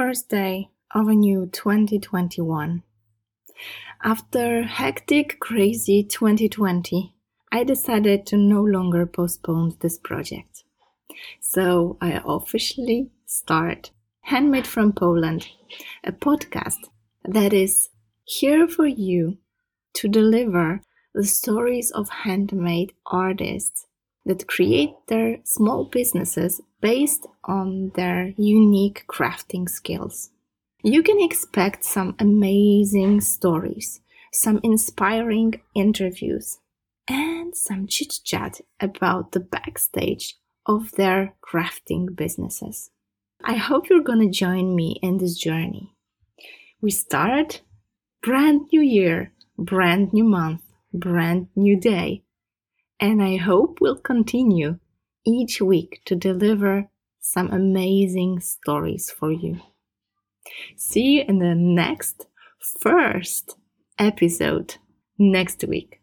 first day of a new 2021. After hectic, crazy 2020, I decided to no longer postpone this project. So I officially start Handmade from Poland, a podcast that is here for you to deliver the stories of handmade artists that create their small businesses based on their unique crafting skills. You can expect some amazing stories, some inspiring interviews, and some chit chat about the backstage of their crafting businesses. I hope you're gonna join me in this journey. We start brand new year, brand new month, brand new day. And I hope we'll continue each week to deliver some amazing stories for you. See you in the next first episode next week.